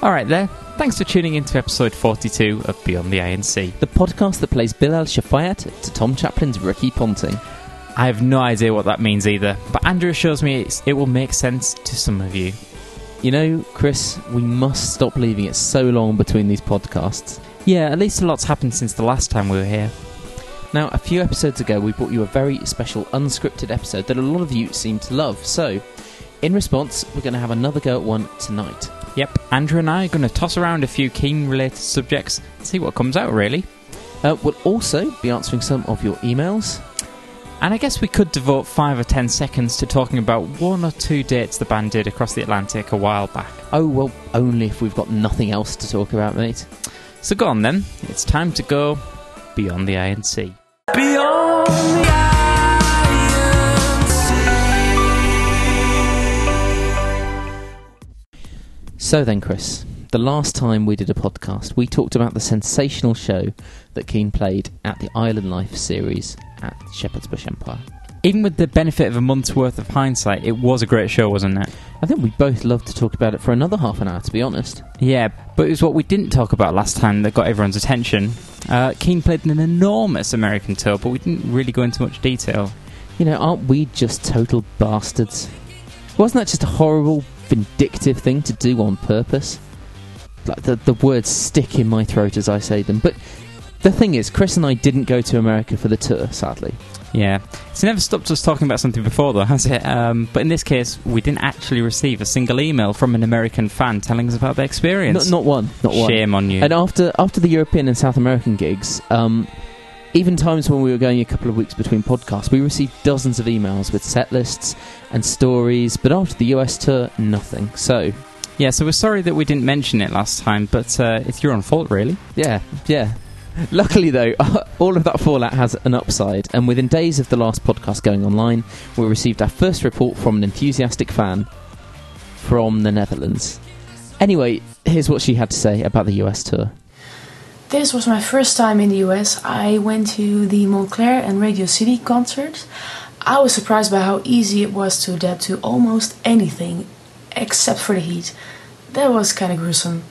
Alright there, thanks for tuning in to episode 42 of Beyond the Iron Sea, The podcast that plays Bilal Shafayat to Tom Chaplin's Ricky Ponting. I have no idea what that means either, but Andrew assures me it will make sense to some of you. You know, Chris, we must stop leaving it so long between these podcasts. Yeah, at least a lot's happened since the last time we were here. Now, a few episodes ago, we brought you a very special unscripted episode that a lot of you seem to love. So, in response, we're going to have another go at one tonight. Yep, Andrew and I are going to toss around a few Keane related subjects and see what comes out, really. Uh, we'll also be answering some of your emails. And I guess we could devote five or ten seconds to talking about one or two dates the band did across the Atlantic a while back. Oh, well, only if we've got nothing else to talk about, mate. So go on then, it's time to go beyond the Iron Sea. Beyond the So then, Chris, the last time we did a podcast, we talked about the sensational show that Keane played at the Island Life series at Shepherd's Bush Empire. Even with the benefit of a month's worth of hindsight, it was a great show, wasn't it? I think we both love to talk about it for another half an hour, to be honest. Yeah, but it was what we didn't talk about last time that got everyone's attention. Uh, Keane played an enormous American tour, but we didn't really go into much detail. You know, aren't we just total bastards? Wasn't that just a horrible, vindictive thing to do on purpose? Like the, the words stick in my throat as I say them. But the thing is, Chris and I didn't go to America for the tour, sadly. Yeah, it's never stopped us talking about something before, though, has it? Um, but in this case, we didn't actually receive a single email from an American fan telling us about their experience. Not, not one, not one. Shame on you. And after after the European and South American gigs, um, even times when we were going a couple of weeks between podcasts, we received dozens of emails with set lists and stories. But after the US tour, nothing. So yeah, so we're sorry that we didn't mention it last time, but uh, it's your own fault, really. yeah, yeah. Luckily, though, all of that fallout has an upside, and within days of the last podcast going online, we received our first report from an enthusiastic fan from the Netherlands. Anyway, here's what she had to say about the US tour. This was my first time in the US. I went to the Montclair and Radio City concerts. I was surprised by how easy it was to adapt to almost anything except for the heat. That was kind of gruesome.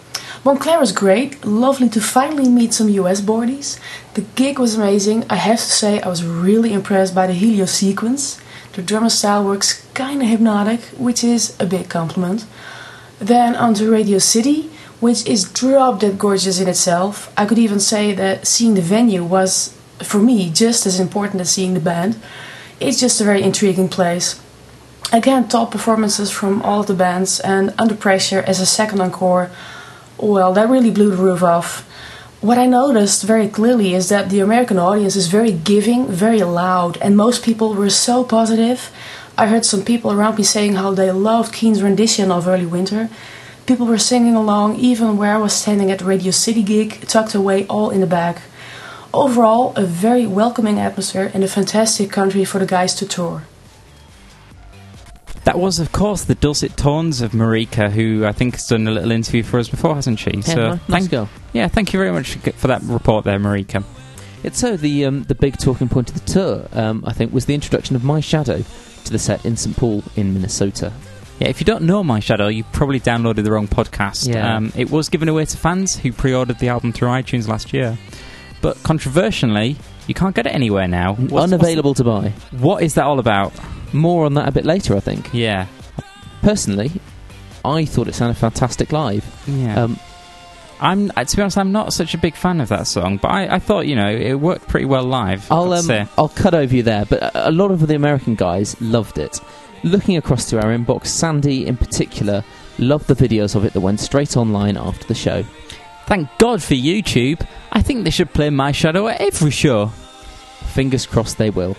Montclair was great, lovely to finally meet some US boardies. The gig was amazing. I have to say, I was really impressed by the Helio Sequence. The drummer style works kinda hypnotic, which is a big compliment. Then on to Radio City, which is drop dead gorgeous in itself. I could even say that seeing the venue was, for me, just as important as seeing the band. It's just a very intriguing place. Again, top performances from all the bands, and Under Pressure as a second encore, well, that really blew the roof off. What I noticed very clearly is that the American audience is very giving, very loud, and most people were so positive. I heard some people around me saying how they loved Keane's rendition of Early Winter. People were singing along, even where I was standing at Radio City gig, tucked away all in the back. Overall, a very welcoming atmosphere and a fantastic country for the guys to tour. That was, of course, the dulcet tones of Marika, who I think has done a little interview for us before, hasn't she? Yeah, nice thank, girl. yeah, thank you very much for that report there, Marika. It's so the um, the big talking point of the tour, um, I think, was the introduction of My Shadow to the set in St Paul in Minnesota. Yeah, if you don't know My Shadow, you probably downloaded the wrong podcast. Yeah. Um, it was given away to fans who pre-ordered the album through iTunes last year, but controversially, you can't get it anywhere now. What's- Unavailable to buy. what's- that all about? More on that a bit later, I think. Yeah, Personally, I thought it sounded fantastic live. yeah. Um, I'm uh, to be honest, I'm not such a big fan of that song, but I, I thought you know it worked pretty well live. I'll um, say. I'll cut over you there, but a lot of the American guys loved it. Looking across to our inbox, Sandy in particular loved the videos of it that went straight online after the show. Thank God for YouTube. I think they should play My Shadow at every show. Fingers crossed they will.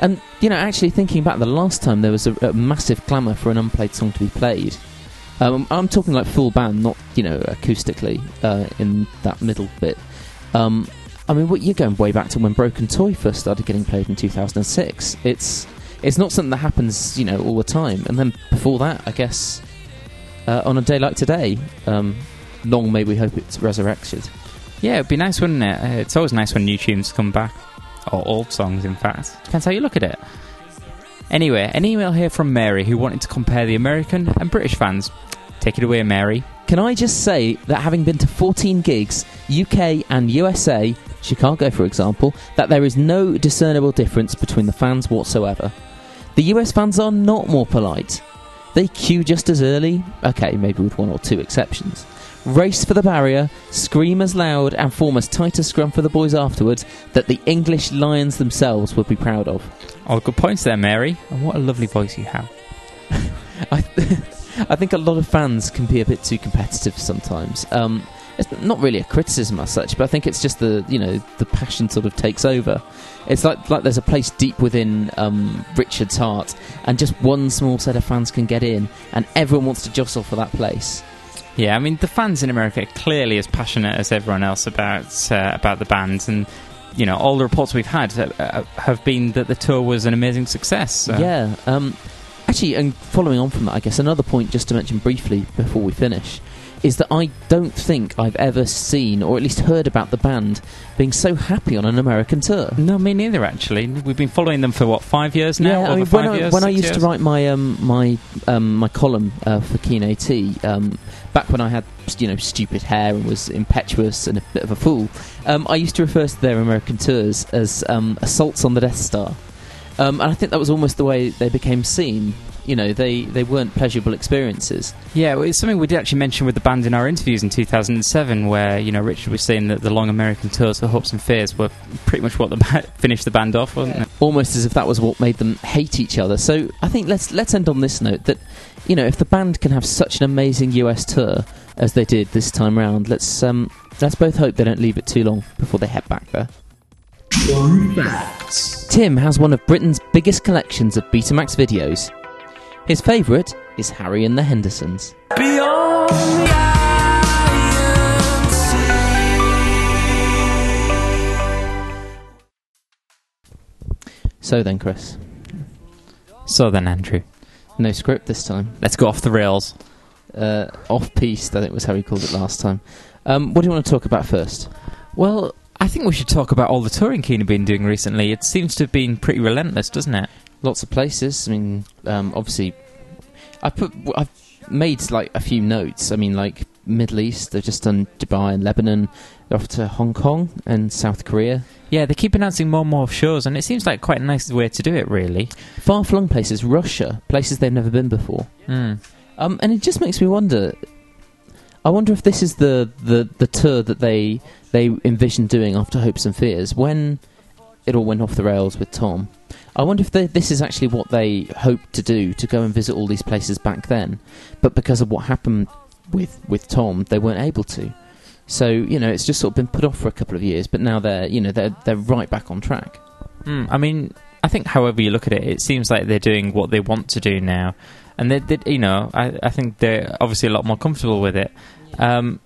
And you know, actually thinking back, the last time there was a, a massive clamour for an unplayed song to be played. Um, I'm talking like full band, not you know acoustically uh, in that middle bit. Um, I mean, what you're going way back to when Broken Toy first started getting played in 2006. It's it's not something that happens, you know, all the time. And then before that, I guess, uh, on a day like today, um, long may we hope it's resurrected. Yeah, it'd be nice, wouldn't it? Uh, it's always nice when new tunes come back. Or old songs, in fact. Depends how you look at it. Anyway, an email here from Mary who wanted to compare the American and British fans. Take it away, Mary. Can I just say that having been to 14 gigs, UK and USA, Chicago for example, that there is no discernible difference between the fans whatsoever. The US fans are not more polite. They queue just as early, okay, maybe with one or two exceptions. Race for the barrier, scream as loud, and form as tight a scrum for the boys afterwards that the English Lions themselves would be proud of. All good points there, Mary. And what a lovely voice you have. I, I think a lot of fans can be a bit too competitive sometimes. Um, it's not really a criticism as such, but I think it's just the you know the passion sort of takes over. It's like like there's a place deep within um, Richard's heart, and just one small set of fans can get in, and everyone wants to jostle for that place. Yeah, I mean the fans in America are clearly as passionate as everyone else about uh, about the band, and you know all the reports we've had uh, uh, have been that the tour was an amazing success. so- Yeah. Um, actually, and following on from that, I guess another point just to mention briefly before we finish is that I don't think I've ever seen or at least heard about the band being so happy on an American tour. No, me neither. Actually, we've been following them for what five years now. Yeah, I mean, when I, years, when I used to write my um, my um, my column uh, for Keane AT, um, back when I had you know stupid hair and was impetuous and a bit of a fool, um, I used to refer to their American tours as um, assaults on the Death Star, um, and I think that was almost the way they became seen. You know, they, they weren't pleasurable experiences. Yeah, well, it's something we did actually mention with the band in our interviews in 2007, where you know Richard was saying that the long American tours for Hopes and Fears were pretty much what the ba- finished the band off, wasn't it? almost as if that was what made them hate each other. So I think let's let's end on this note that you know if the band can have such an amazing US tour as they did this time round, let's um, let's both hope they don't leave it too long before they head back there. Tim has one of Britain's biggest collections of Betamax videos. His favourite is Harry and the Hendersons. Beyond the So then, Chris, So then, Andrew, no script this time. let's go off the rails. Uh, off piste, I think was how he called it last time. Um, what do you want to talk about first? Well, I think we should talk about all the touring Keane have been doing recently. It seems to have been pretty relentless, doesn't it? Lots of places. I mean, um, obviously, I put I've made like a few notes. I mean, like Middle East. They've just done Dubai and Lebanon. They're off to Hong Kong and South Korea. Yeah, they keep announcing more and more shows, and it seems like quite a nice way to do it, really. Far flung places, Russia, places they've never been before. Mm. Um, and it just makes me wonder. I wonder if this is the, the, the tour that they they envisioned doing after Hopes and Fears when it all went off the rails with Tom. I wonder if they, this is actually what they hoped to do to go and visit all these places back then, but because of what happened with with Tom, they weren't able to. So you know, it's just sort of been put off for a couple of years, but now they're you know they're they're right back on track. Mm, I mean, I think however you look at it, it seems like they're doing what they want to do now, and they, they you know, I, I think they're obviously a lot more comfortable with it. Um,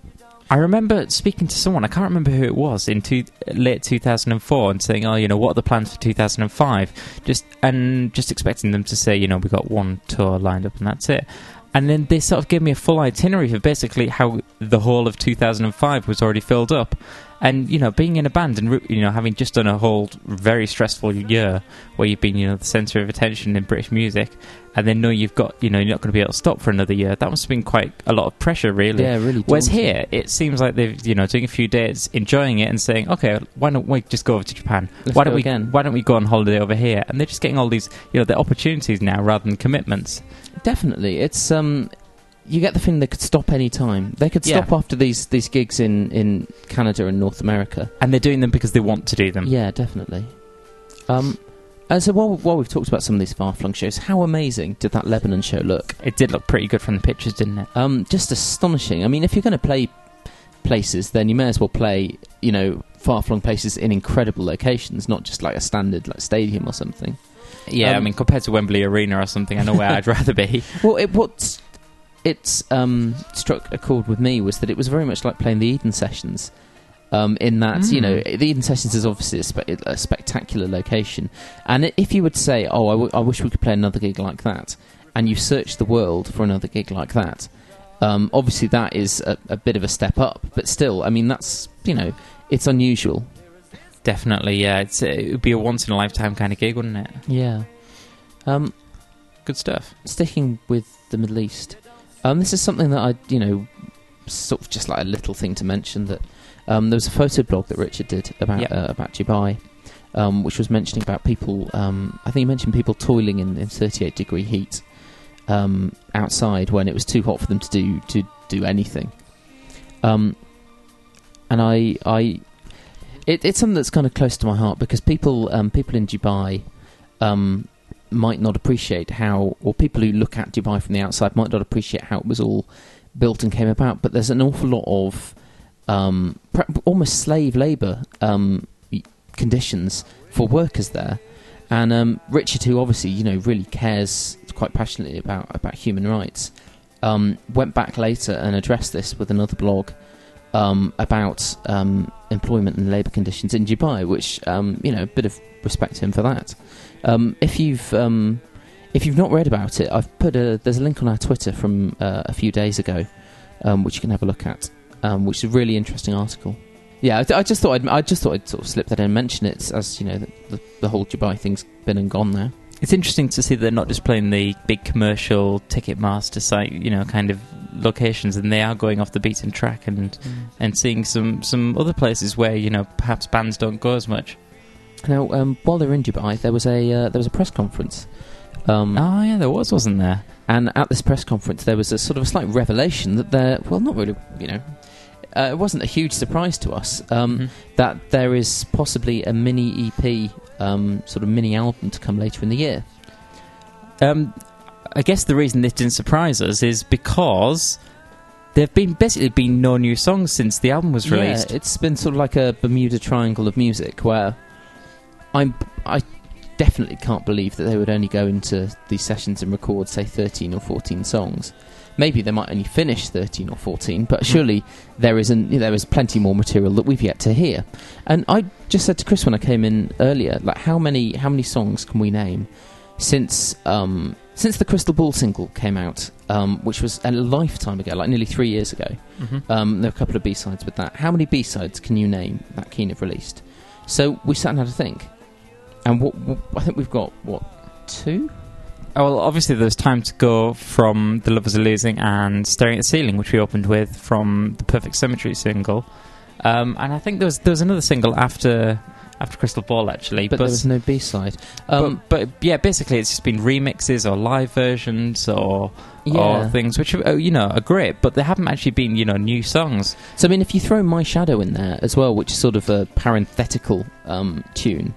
I remember speaking to someone, I can't remember who it was, in two, late 2004, and saying, "Oh, you know, what are the plans for 2005?" Just and just expecting them to say, you know, we've got one tour lined up and that's it. And then they sort of gave me a full itinerary for basically how the whole of 2005 was already filled up. And you know, being in a band and you know having just done a whole very stressful year where you've been you know the centre of attention in British music, and then know you've got you know you're not going to be able to stop for another year. That must have been quite a lot of pressure, really. Yeah, really. Whereas daunting. here, it seems like they've you know doing a few days, enjoying it, and saying, okay, why don't we just go over to Japan? Let's why don't we again. Why don't we go on holiday over here? And they're just getting all these you know the opportunities now rather than commitments. Definitely, it's um, you get the feeling they could stop any time. They could Yeah. stop after these these gigs in in Canada and North America. And they're doing them because they want to do them. Yeah, definitely. Um, and so while while we've talked about some of these far flung shows, how amazing did that Lebanon show look? It did look pretty good from the pictures, didn't it? Um, just astonishing. I mean, if you're going to play places, then you may as well play you know far flung places in incredible locations, not just like a standard like stadium or something. Yeah, I Um, mean, compared to Wembley Arena or something, I know where I'd rather be. Well, it, what's it's um, struck a chord with me was that it was very much like playing the Eden Sessions. Um, in that, you know, Mm. the Eden Sessions is obviously a, spe- a spectacular location, and if you would say, "Oh, I, w- I wish we could play another gig like that," and you search the world for another gig like that, um, obviously that is a, a bit of a step up. But still, I mean, that's you know, it's unusual. Definitely, yeah. It's, it would be a once in a lifetime kind of gig, wouldn't it? Yeah. Um, Good stuff. sticking with the Middle East, um, this is something that I, you know, sort of just like a little thing to mention that um, there was a photo blog that Richard did about Yep. uh, about Dubai, um, which was mentioning about people. Um, I think he mentioned people toiling in, in 38 degree heat um, outside when it was too hot for them to do to do anything. Um, and I, I, it, it's something that's kind of close to my heart because people, um, people in Dubai, um, might not appreciate how, or people who look at Dubai from the outside might not appreciate how it was all built and came about. But there's an awful lot of um, almost slave labour um, conditions for workers there. And um, Richard, who obviously you know really cares quite passionately about about human rights, um, went back later and addressed this with another blog um, about um, employment and labour conditions in Dubai, which um, you know a bit of respect to him for that. Um, if you've um, if you've not read about it, I've put a there's a link on our Twitter from uh, a few days ago, which you can have a look at, which is a really interesting article. Yeah, I, I just thought I'd, I just thought I'd sort of slip that in and mention it as you know the, the, the whole Dubai thing's been and gone now. It's interesting to see they're not just playing the big commercial Ticketmaster site, you know, kind of locations, and they are going off the beaten track and and seeing some some other places where you know perhaps bands don't go as much. Now, um, while they were in Dubai, there was a uh, there was a press conference. Um, Oh yeah, there was, wasn't there? And at this press conference, there was a sort of a slight revelation that there, well, not really, you know, uh, it wasn't a huge surprise to us um, Mhm. that there is possibly a mini EP, um, sort of mini album to come later in the year. Um, I guess the reason this didn't surprise us is because there've been basically been no new songs since the album was released. Yeah, it's been sort of like a Bermuda Triangle of music where I'm, I definitely can't believe that they would only go into these sessions and record, say, 13 or 14 songs. Maybe they might only finish 13 or 14, but surely there isn't. There is plenty more material that we've yet to hear. And I just said to Chris when I came in earlier, like how many how many songs can we name since um, since the Crystal Ball single came out, um, which was a lifetime ago, like nearly three years ago. Mhm. Um, there are a couple of B sides with that. How many B sides can you name that Keane have released? So we sat and had a think, and what, what I think we've got what two? Oh, well, obviously, there's time to go from The Lovers Are Losing and Staring at the Ceiling, which we opened with from the Perfect Symmetry single. Um, and I think there was there was another single after after Crystal Ball, actually. But, there was no B side. Um, but, but yeah, basically, it's just been remixes or live versions or yeah. or things which are, uh, you know are great, but they haven't actually been you know new songs. So I mean, if you throw My Shadow in there as well, which is sort of a parenthetical um, tune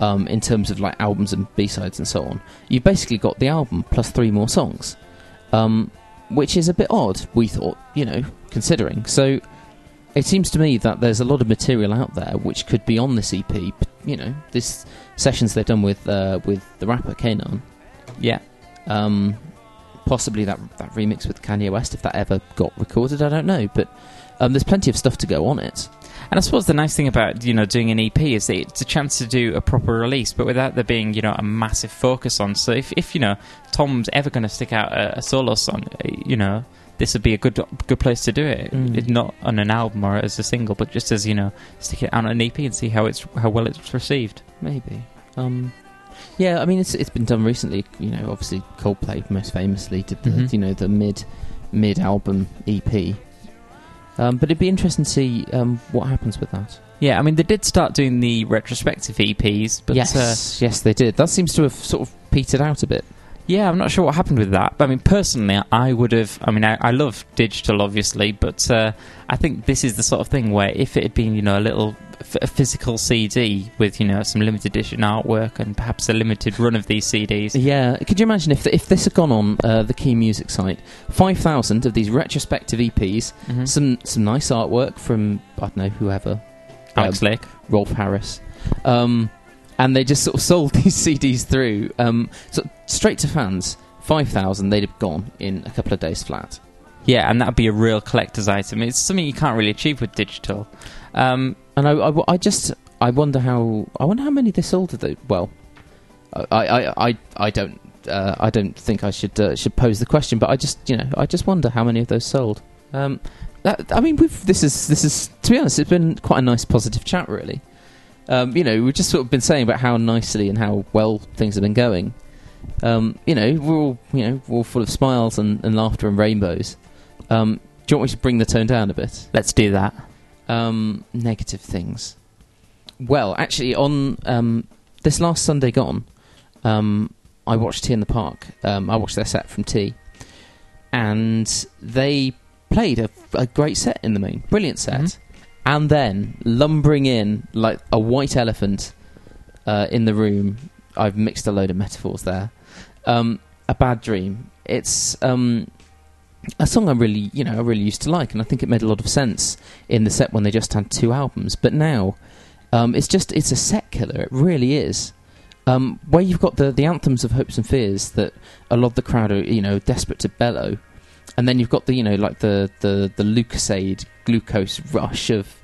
um, in terms of like albums and B sides and so on, you've basically got the album plus three more songs, um, which is a bit odd. We thought, you know, considering. So it seems to me that there's a lot of material out there which could be on this EP. You know, this sessions they've done with uh, with the rapper K'naan. Yeah, Um, possibly that that remix with Kanye West, if that ever got recorded, I don't know. But um, there's plenty of stuff to go on it. and I suppose the nice thing about you know doing an EP is that it's a chance to do a proper release, but without there being you know a massive focus on. So if if you know Tom's ever going to stick out a, a solo song, uh, you know. This would be a good good place to do it. Mm. It- Not on an album or as a single, but just as you know, stick it out on an EP and see how it's how well it's received. Maybe. Um, yeah, I mean it's it's been done recently. You know, obviously Coldplay most famously did the Mhm. you know the mid mid album EP. Um, but it'd be interesting to see um, what happens with that. Yeah, I mean they did start doing the retrospective EPs, but uh, yes, yes, they did. That seems to have sort of petered out a bit. Yeah, I'm not sure what happened with that. But I mean, personally, I would have. I mean, I, I love digital, obviously, but uh, I think this is the sort of thing where if it had been, you know, a little f- a physical CD with, you know, some limited edition artwork and perhaps a limited run of these CDs. Yeah, could you imagine if if this had gone on uh, the Keane Music site, five thousand of these retrospective EPs, Mhm. some some nice artwork from I don't know whoever, Alex um, Lake. Rolf Harris. Um, and they just sort of sold these CDs through um, so straight to fans. Five thousand, they'd have gone in a couple of days flat. Yeah, and that'd be a real collector's item. It's something you can't really achieve with digital. Um, And I, I, I just I wonder how I wonder how many they sold. Well, I I, I, I don't uh, I don't think I should uh, should pose the question, but I just you know I just wonder how many of those sold. Um, that, I mean, we've, this is this is to be honest, it's been quite a nice positive chat, really. Um, you know, we've just sort of been saying about how nicely and how well things have been going. Um, you know, we're all you know we're all full of smiles and, and laughter and rainbows. Um, Do you want me to bring the tone down a bit? Let's do that. Um, negative things. Well, actually, on um, this last Sunday gone, um, I watched T in the Park. Um, I watched their set from T, and they played a, a great set in the main, brilliant set. Mhm. And then lumbering in like a white elephant uh, in the room. I've mixed a load of metaphors there. Um, a bad dream. It's um, a song I really, you know, I really used to like, and I think it made a lot of sense in the set when they just had two albums. But now, um, it's just it's a set killer. It really is. Um, where you've got the the anthems of hopes and fears that a lot of the crowd are, you know, desperate to bellow, and then you've got the, you know, like the the the Lucozade glucose rush of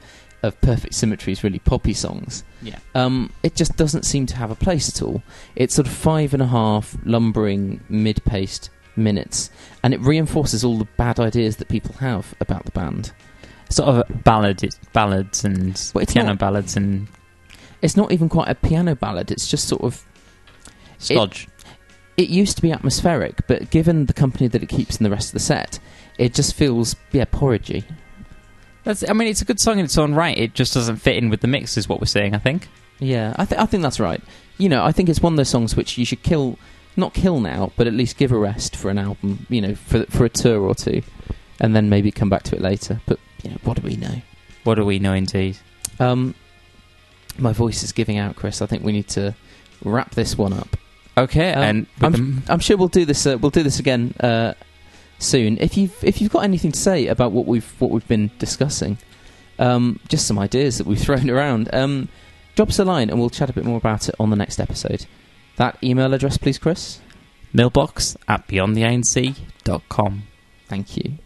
of perfect symmetry's really poppy songs. Yeah. Um, it just doesn't seem to have a place at all. It's sort of five and a half lumbering mid-paced minutes, and it reinforces all the bad ideas that people have about the band. Sort of ballad, ballads and Well, it's piano not- ballads and It's not even quite a piano ballad. It's just sort of sludge. it used to be atmospheric, but given the company that it keeps in the rest of the set, it just feels yeah porridgey. That's. I mean, it's a good song in its own right. It just doesn't fit in with the mix, is what we're saying. I think. Yeah, I, th- I think that's right. You know, I think it's one of those songs which you should kill, not kill now, but at least give a rest for an album. You know, for for a tour or two, and then maybe come back to it later. But you know, what do we know? What do we know, indeed? Um, my voice is giving out, Chris. I think we need to wrap this one up. Okay, Um, and I'm, I'm sure we'll do this. Uh, we'll do this again uh, soon. If you've if you've got anything to say about what we've what we've been discussing, um, just some ideas that we've thrown around, um, drop us a line and we'll chat a bit more about it on the next episode. That email address, please, Chris. mailbox at beyondtheironsea.com. Thank you.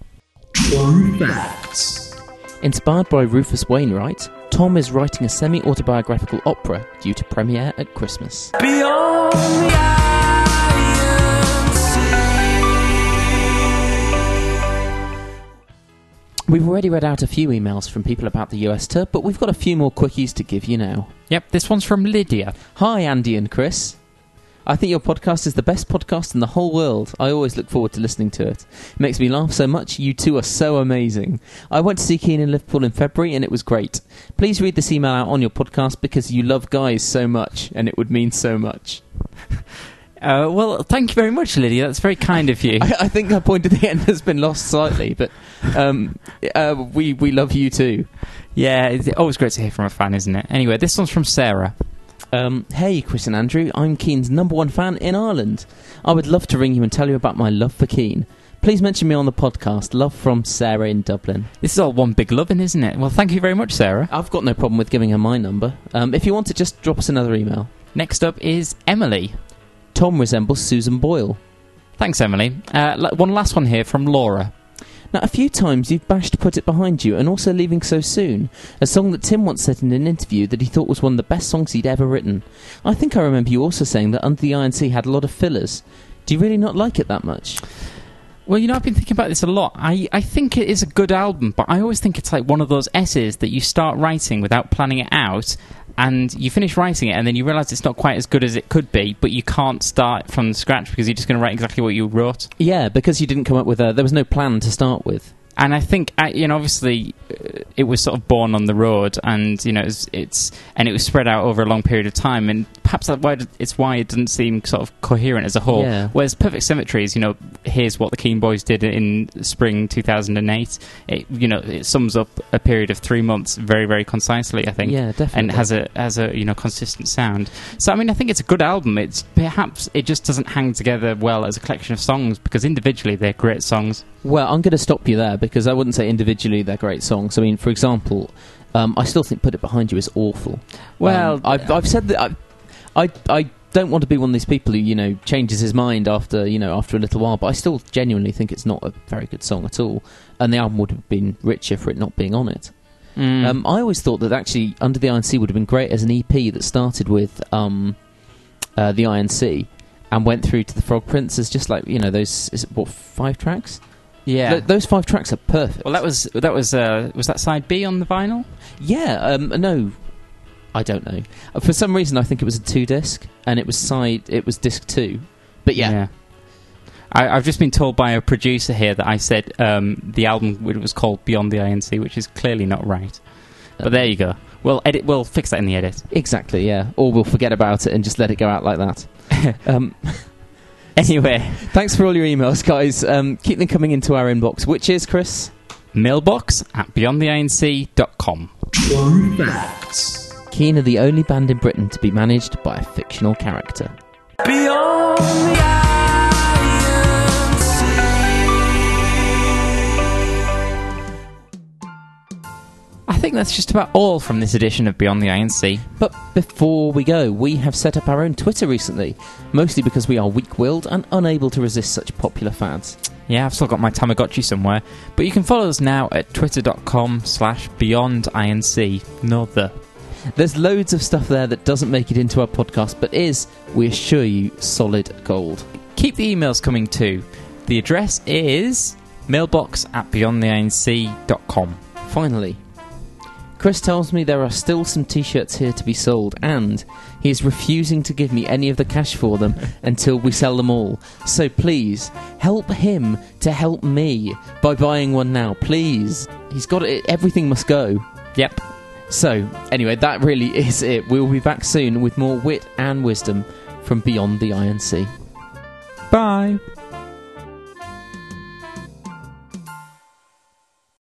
True facts. Inspired by Rufus Wainwright, Tom is writing a semi autobiographical opera due to premiere at Christmas. Beyond the iron We've already read out a few emails from people about the US tour, but we've got a few more quickies to give you now. Yep, this one's from Lydia. Hi, Andy and Chris. I think your podcast is the best podcast in the whole world. I always look forward to listening to it. It makes me laugh so much. You two are so amazing. I went to see Keane in Liverpool in February and it was great. Please read this email out on your podcast because you love guys so much and it would mean so much. Uh, well, thank you very much, Lydia. That's very kind of you. I, I think her point at the end has been lost slightly, but um, uh, we, we love you too. yeah, it's always great to hear from a fan, isn't it? Anyway, this one's from Sarah. Um, hey, Chris and Andrew, I'm Keane's number one fan in Ireland. I would love to ring you and tell you about my love for Keen. Please mention me on the podcast. Love from Sarah in Dublin. This is all one big loving, isn't it? Well, thank you very much, Sarah. I've got no problem with giving her my number. Um, if you want to, just drop us another email. Next up is Emily. Tom resembles Susan Boyle. Thanks, Emily. Uh, l- one last one here from Laura. Now, a few times you've bashed Put It Behind You and also Leaving So Soon, a song that Tim once said in an interview that he thought was one of the best songs he'd ever written. I think I remember you also saying that Under the Iron Sea had a lot of fillers. Do you really not like it that much? Well, you know, I've been thinking about this a lot. I, I think it is a good album, but I always think it's like one of those essays that you start writing without planning it out, and you finish writing it, and then you realise it's not quite as good as it could be, but you can't start from scratch because you're just going to write exactly what you wrote. Yeah, because you didn't come up with a. There was no plan to start with. And I think, you know, obviously, uh, it was sort of born on the road, and you know, it's, it's and it was spread out over a long period of time, and perhaps that's why it's why it doesn't seem sort of coherent as a whole. Yeah. Whereas Perfect Symmetry is, you know, here's what the Keane Boys did in spring 2008. It, you know, it sums up a period of three months very, very concisely. I think. Yeah, definitely. And has a has a you know consistent sound. So I mean, I think it's a good album. It's perhaps it just doesn't hang together well as a collection of songs because individually they're great songs. Well, I'm going to stop you there because I wouldn't say individually they're great songs. I mean, for example, um, I still think "Put It Behind You" is awful. Well, Um, I've, I've said that I, I, I don't want to be one of these people who you know changes his mind after you know after a little while, but I still genuinely think it's not a very good song at all, and the album would have been richer for it not being on it. Mm. Um, I always thought that actually Under the Iron Sea would have been great as an EP that started with um, uh, the Iron Sea and went through to the Frog Prince as just like you know those is it, what five tracks? Yeah. Th- those five tracks are perfect. well, that was that was uh, was that side B on the vinyl? yeah. Um, no, I don't know. For some reason, I think it was a two disc and it was side. It was disc two. But yeah, I, I've just been told by a producer here that I said um, the album was called Beyond the Iron Sea, which is clearly not right. But there you go. We'll edit. We'll fix that in the edit. Exactly, yeah. Or we'll forget about it and just let it go out like that. um, Anyway, thanks for all your emails, guys. Um, keep them coming into our inbox, which is, Chris? mailbox at beyondtheironsea.com. Keane are the only band in Britain to be managed by a fictional character. Beyond think that's just about all from this edition of Beyond the Iron Sea. But before we go, we have set up our own Twitter recently, mostly because we are weak willed and unable to resist such popular fads. Yeah, I've still got my Tamagotchi somewhere, but you can follow us now at twitter.com slash beyond Iron Sea. No the. There's loads of stuff there that doesn't make it into our podcast, but is, we assure you, solid gold. Keep the emails coming too. The address is mailbox at beyondtheironsea.com. Finally, Chris tells me there are still some t shirts here to be sold, and he is refusing to give me any of the cash for them until we sell them all. So please, help him to help me by buying one now, please. He's got it, everything must go. Yep. So, anyway, that really is it. We'll be back soon with more wit and wisdom from Beyond the Iron Sea. Bye.